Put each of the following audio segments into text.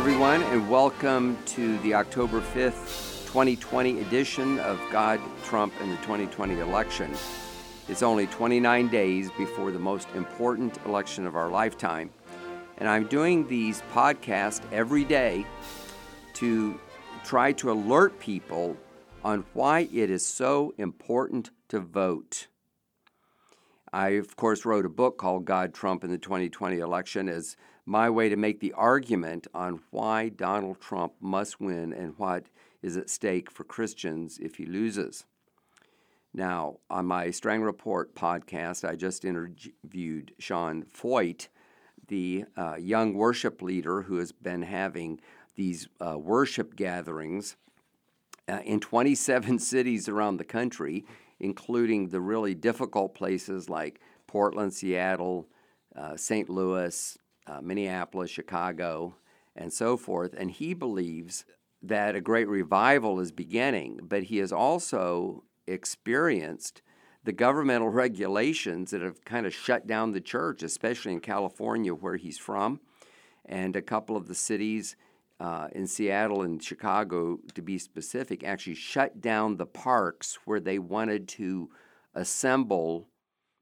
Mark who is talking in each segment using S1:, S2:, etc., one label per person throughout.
S1: everyone, and welcome to the October 5th, 2020 edition of God, Trump, and the 2020 election. It's only 29 days before the most important election of our lifetime, and I'm doing these podcasts every day to try to alert people on why it is so important to vote. I, of course, wrote a book called God, Trump, and the 2020 election as my way to make the argument on why Donald Trump must win and what is at stake for Christians if he loses. Now, on my Strang Report podcast, I just interviewed Sean Feucht, the uh, young worship leader who has been having these uh, worship gatherings uh, in 27 cities around the country, including the really difficult places like Portland, Seattle, uh, St. Louis, uh, Minneapolis, Chicago, and so forth. And he believes that a great revival is beginning, but he has also experienced the governmental regulations that have kind of shut down the church, especially in California, where he's from, and a couple of the cities uh, in Seattle and Chicago, to be specific, actually shut down the parks where they wanted to assemble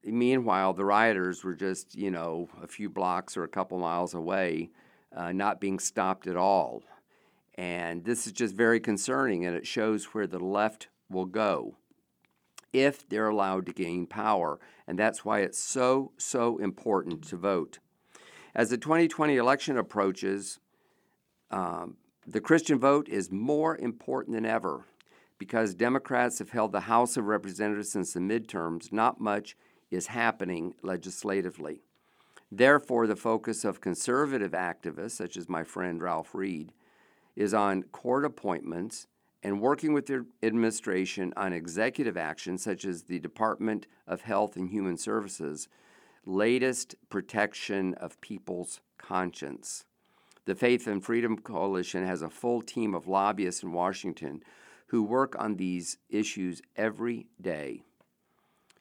S1: Meanwhile, the rioters were just, you know, a few blocks or a couple miles away, uh, not being stopped at all. And this is just very concerning, and it shows where the left will go if they're allowed to gain power. And that's why it's so, so important to vote. As the 2020 election approaches, um, the Christian vote is more important than ever because Democrats have held the House of Representatives since the midterms. Not much is happening legislatively. Therefore, the focus of conservative activists, such as my friend Ralph Reed, is on court appointments and working with the administration on executive action, such as the Department of Health and Human Services' latest protection of people's conscience. The Faith and Freedom Coalition has a full team of lobbyists in Washington who work on these issues every day.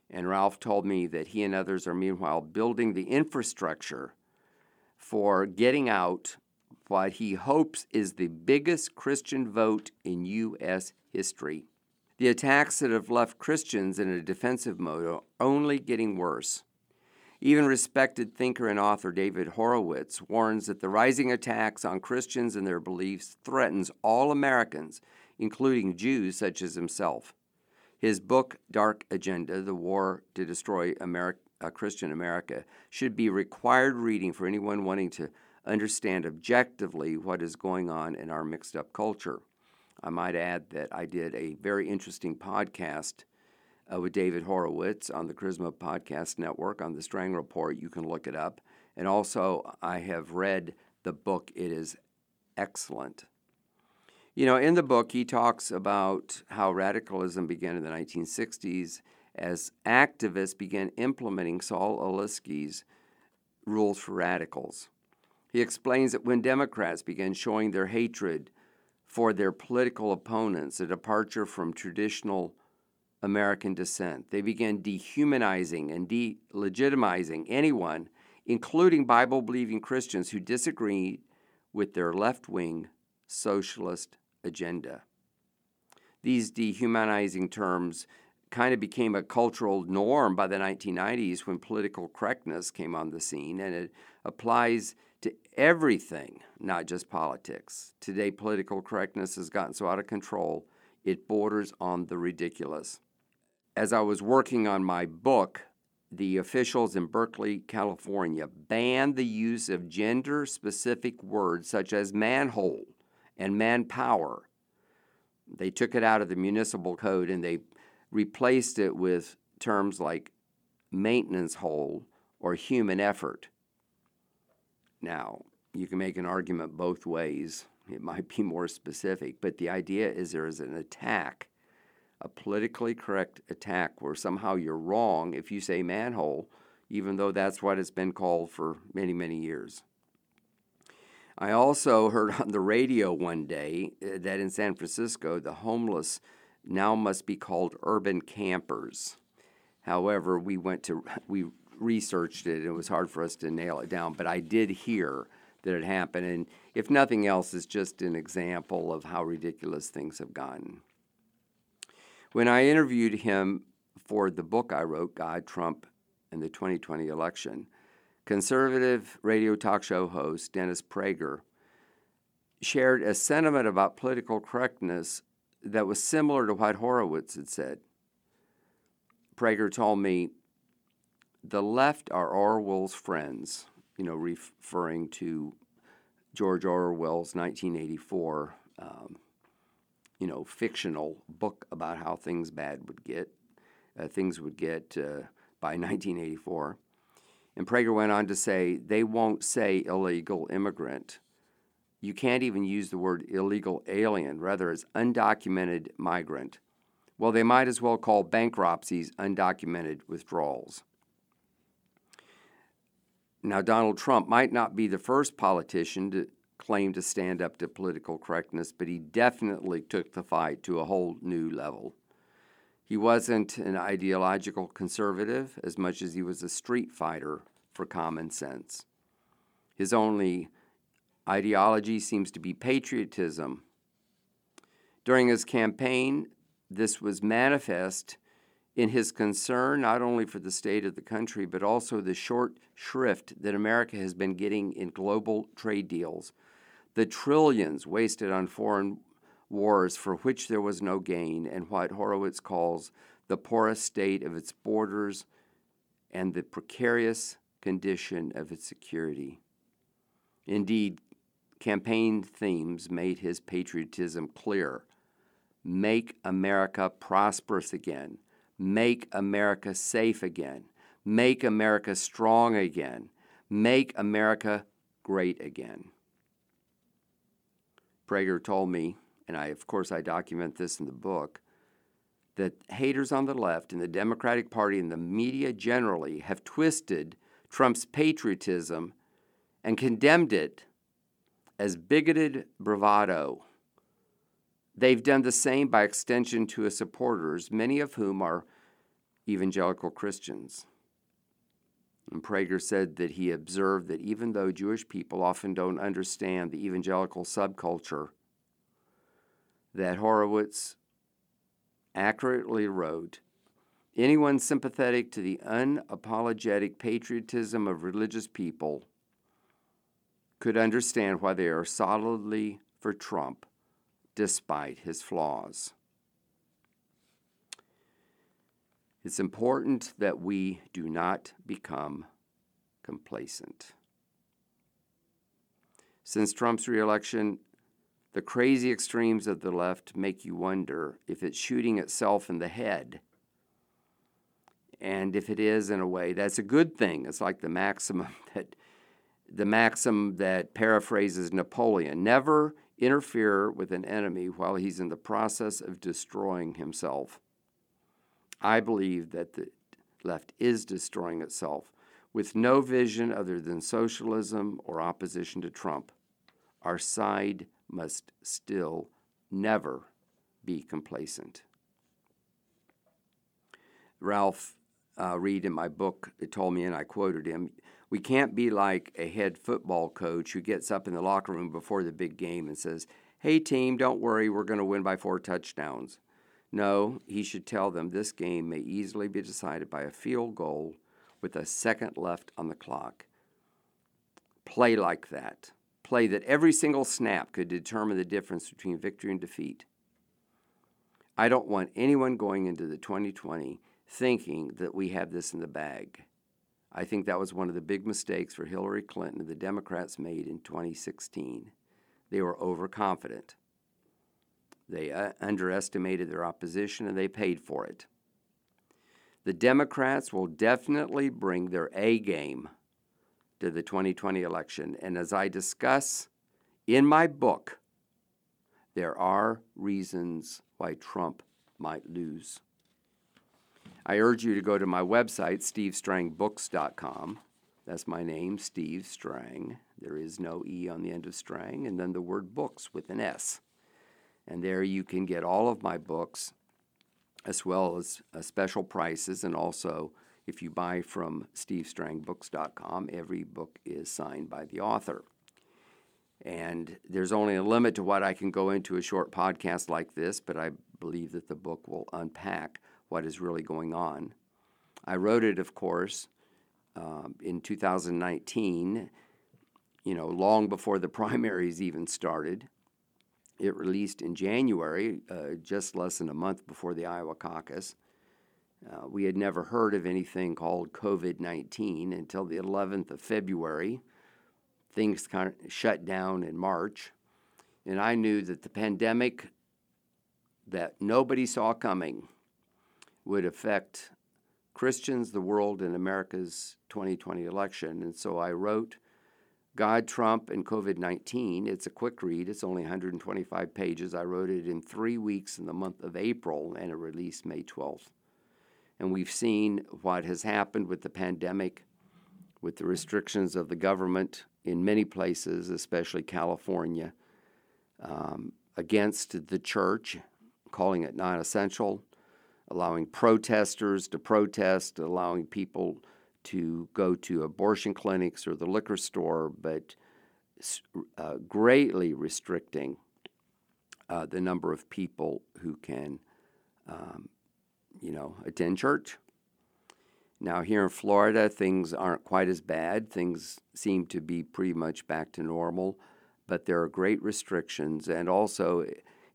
S1: And Ralph told me that he and others are meanwhile building the infrastructure for getting out what he hopes is the biggest Christian vote in U.S. history. The attacks that have left Christians in a defensive mode are only getting worse. Even respected thinker and author David Horowitz warns that the rising attacks on Christians and their beliefs threatens all Americans, including Jews such as himself. His book, Dark Agenda The War to Destroy America, uh, Christian America, should be required reading for anyone wanting to understand objectively what is going on in our mixed up culture. I might add that I did a very interesting podcast uh, with David Horowitz on the Charisma Podcast Network on the Strang Report. You can look it up. And also, I have read the book, it is excellent. You know, in the book, he talks about how radicalism began in the 1960s as activists began implementing Saul Alinsky's rules for radicals. He explains that when Democrats began showing their hatred for their political opponents, a departure from traditional American dissent, they began dehumanizing and delegitimizing anyone, including Bible believing Christians who disagreed with their left wing socialist agenda. These dehumanizing terms kind of became a cultural norm by the 1990s when political correctness came on the scene, and it applies to everything, not just politics. Today, political correctness has gotten so out of control, it borders on the ridiculous. As I was working on my book, the officials in Berkeley, California banned the use of gender specific words such as manhole and manpower. They took it out of the municipal code and they replaced it with terms like maintenance hole or human effort. Now, you can make an argument both ways. It might be more specific, but the idea is there is an attack, a politically correct attack, where somehow you're wrong if you say manhole, even though that's what it's been called for many, many years. I also heard on the radio one day uh, that in San Francisco, the homeless now must be called urban campers. However, we went to, we researched it, and it was hard for us to nail it down, but I did hear that it happened. And if nothing else, it's just an example of how ridiculous things have gotten. When I interviewed him for the book I wrote, God, Trump, and the 2020 election, conservative radio talk show host Dennis Prager shared a sentiment about political correctness that was similar to what Horowitz had said. Prager told me, the left are Orwell's friends, you know, referring to George Orwell's 1984, um, you know, fictional book about how things bad would get, uh, things would get uh, by 1984. And Prager went on to say, they won't say illegal immigrant. You can't even use the word illegal alien, rather, as undocumented migrant. Well, they might as well call bankruptcies undocumented withdrawals. Now, Donald Trump might not be the first politician to claim to stand up to political correctness, but he definitely took the fight to a whole new level. He wasn't an ideological conservative as much as he was a street fighter for common sense. His only ideology seems to be patriotism. During his campaign, this was manifest in his concern not only for the state of the country, but also the short shrift that America has been getting in global trade deals, the trillions wasted on foreign wars for which there was no gain, and what Horowitz calls the porous state of its borders and the precarious condition of its security. Indeed, campaign themes made his patriotism clear. Make America prosperous again Make America safe again. Make America strong again. Make America great again. Prager told me, and I, of course, I document this in the book, that haters on the left and the Democratic Party and the media generally have twisted Trump's patriotism and condemned it as bigoted bravado They've done the same by extension to his supporters, many of whom are evangelical Christians. And Prager said that he observed that even though Jewish people often don't understand the evangelical subculture, that Horowitz accurately wrote anyone sympathetic to the unapologetic patriotism of religious people could understand why they are solidly for Trump despite his flaws. It's important that we do not become complacent. Since Trump's reelection, the crazy extremes of the left make you wonder if it's shooting itself in the head. And if it is, in a way, that's a good thing. It's like the maximum that the maxim that paraphrases Napoleon never interfere with an enemy while he's in the process of destroying himself. I believe that the left is destroying itself with no vision other than socialism or opposition to Trump. Our side must still never be complacent. Ralph uh, Reed in my book told me, and I quoted him we can't be like a head football coach who gets up in the locker room before the big game and says, Hey, team, don't worry, we're going to win by four touchdowns. No, he should tell them this game may easily be decided by a field goal with a second left on the clock. Play like that. Play that every single snap could determine the difference between victory and defeat. I don't want anyone going into the 2020 thinking that we have this in the bag. I think that was one of the big mistakes for Hillary Clinton and the Democrats made in 2016. They were overconfident. They uh, underestimated their opposition and they paid for it. The Democrats will definitely bring their A game to the 2020 election. And as I discuss in my book, there are reasons why Trump might lose. I urge you to go to my website, stevestrangbooks.com. That's my name, Steve Strang. There is no E on the end of Strang, and then the word books with an S. And there you can get all of my books, as well as uh, special prices, and also if you buy from stevestrangbooks.com, every book is signed by the author. And there's only a limit to what I can go into a short podcast like this, but I believe that the book will unpack what is really going on. I wrote it, of course, um, in 2019, you know, long before the primaries even started. It released in January, uh, just less than a month before the Iowa caucus. Uh, we had never heard of anything called COVID 19 until the 11th of February. Things kind of shut down in March. And I knew that the pandemic that nobody saw coming would affect Christians, the world, and America's 2020 election. And so I wrote God, Trump, and COVID 19. It's a quick read, it's only 125 pages. I wrote it in three weeks in the month of April, and it released May 12th. And we've seen what has happened with the pandemic, with the restrictions of the government in many places, especially California, um, against the church, calling it non essential, allowing protesters to protest, allowing people to go to abortion clinics or the liquor store, but uh, greatly restricting uh, the number of people who can um, you know, attend church. Now, here in Florida, things aren't quite as bad. Things seem to be pretty much back to normal, but there are great restrictions. And also,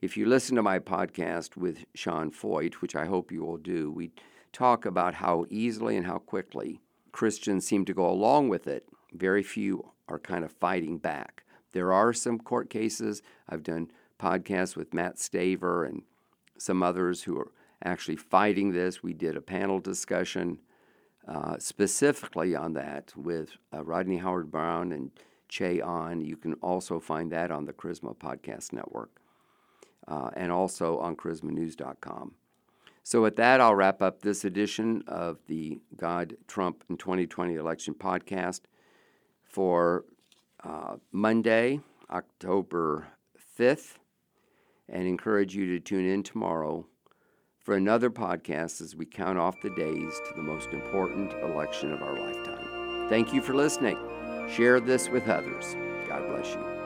S1: if you listen to my podcast with Sean Feucht, which I hope you will do, we talk about how easily and how quickly Christians seem to go along with it. Very few are kind of fighting back. There are some court cases. I've done podcasts with Matt Staver and some others who are actually fighting this. We did a panel discussion uh, specifically on that with uh, Rodney Howard Browne and Che Ahn. You can also find that on the Charisma Podcast Network uh, and also on charismanews.com. So, with that, I'll wrap up this edition of the God, Trump, and 2020 election podcast for uh, Monday, October 5th, and encourage you to tune in tomorrow for another podcast as we count off the days to the most important election of our lifetime. Thank you for listening. Share this with others. God bless you.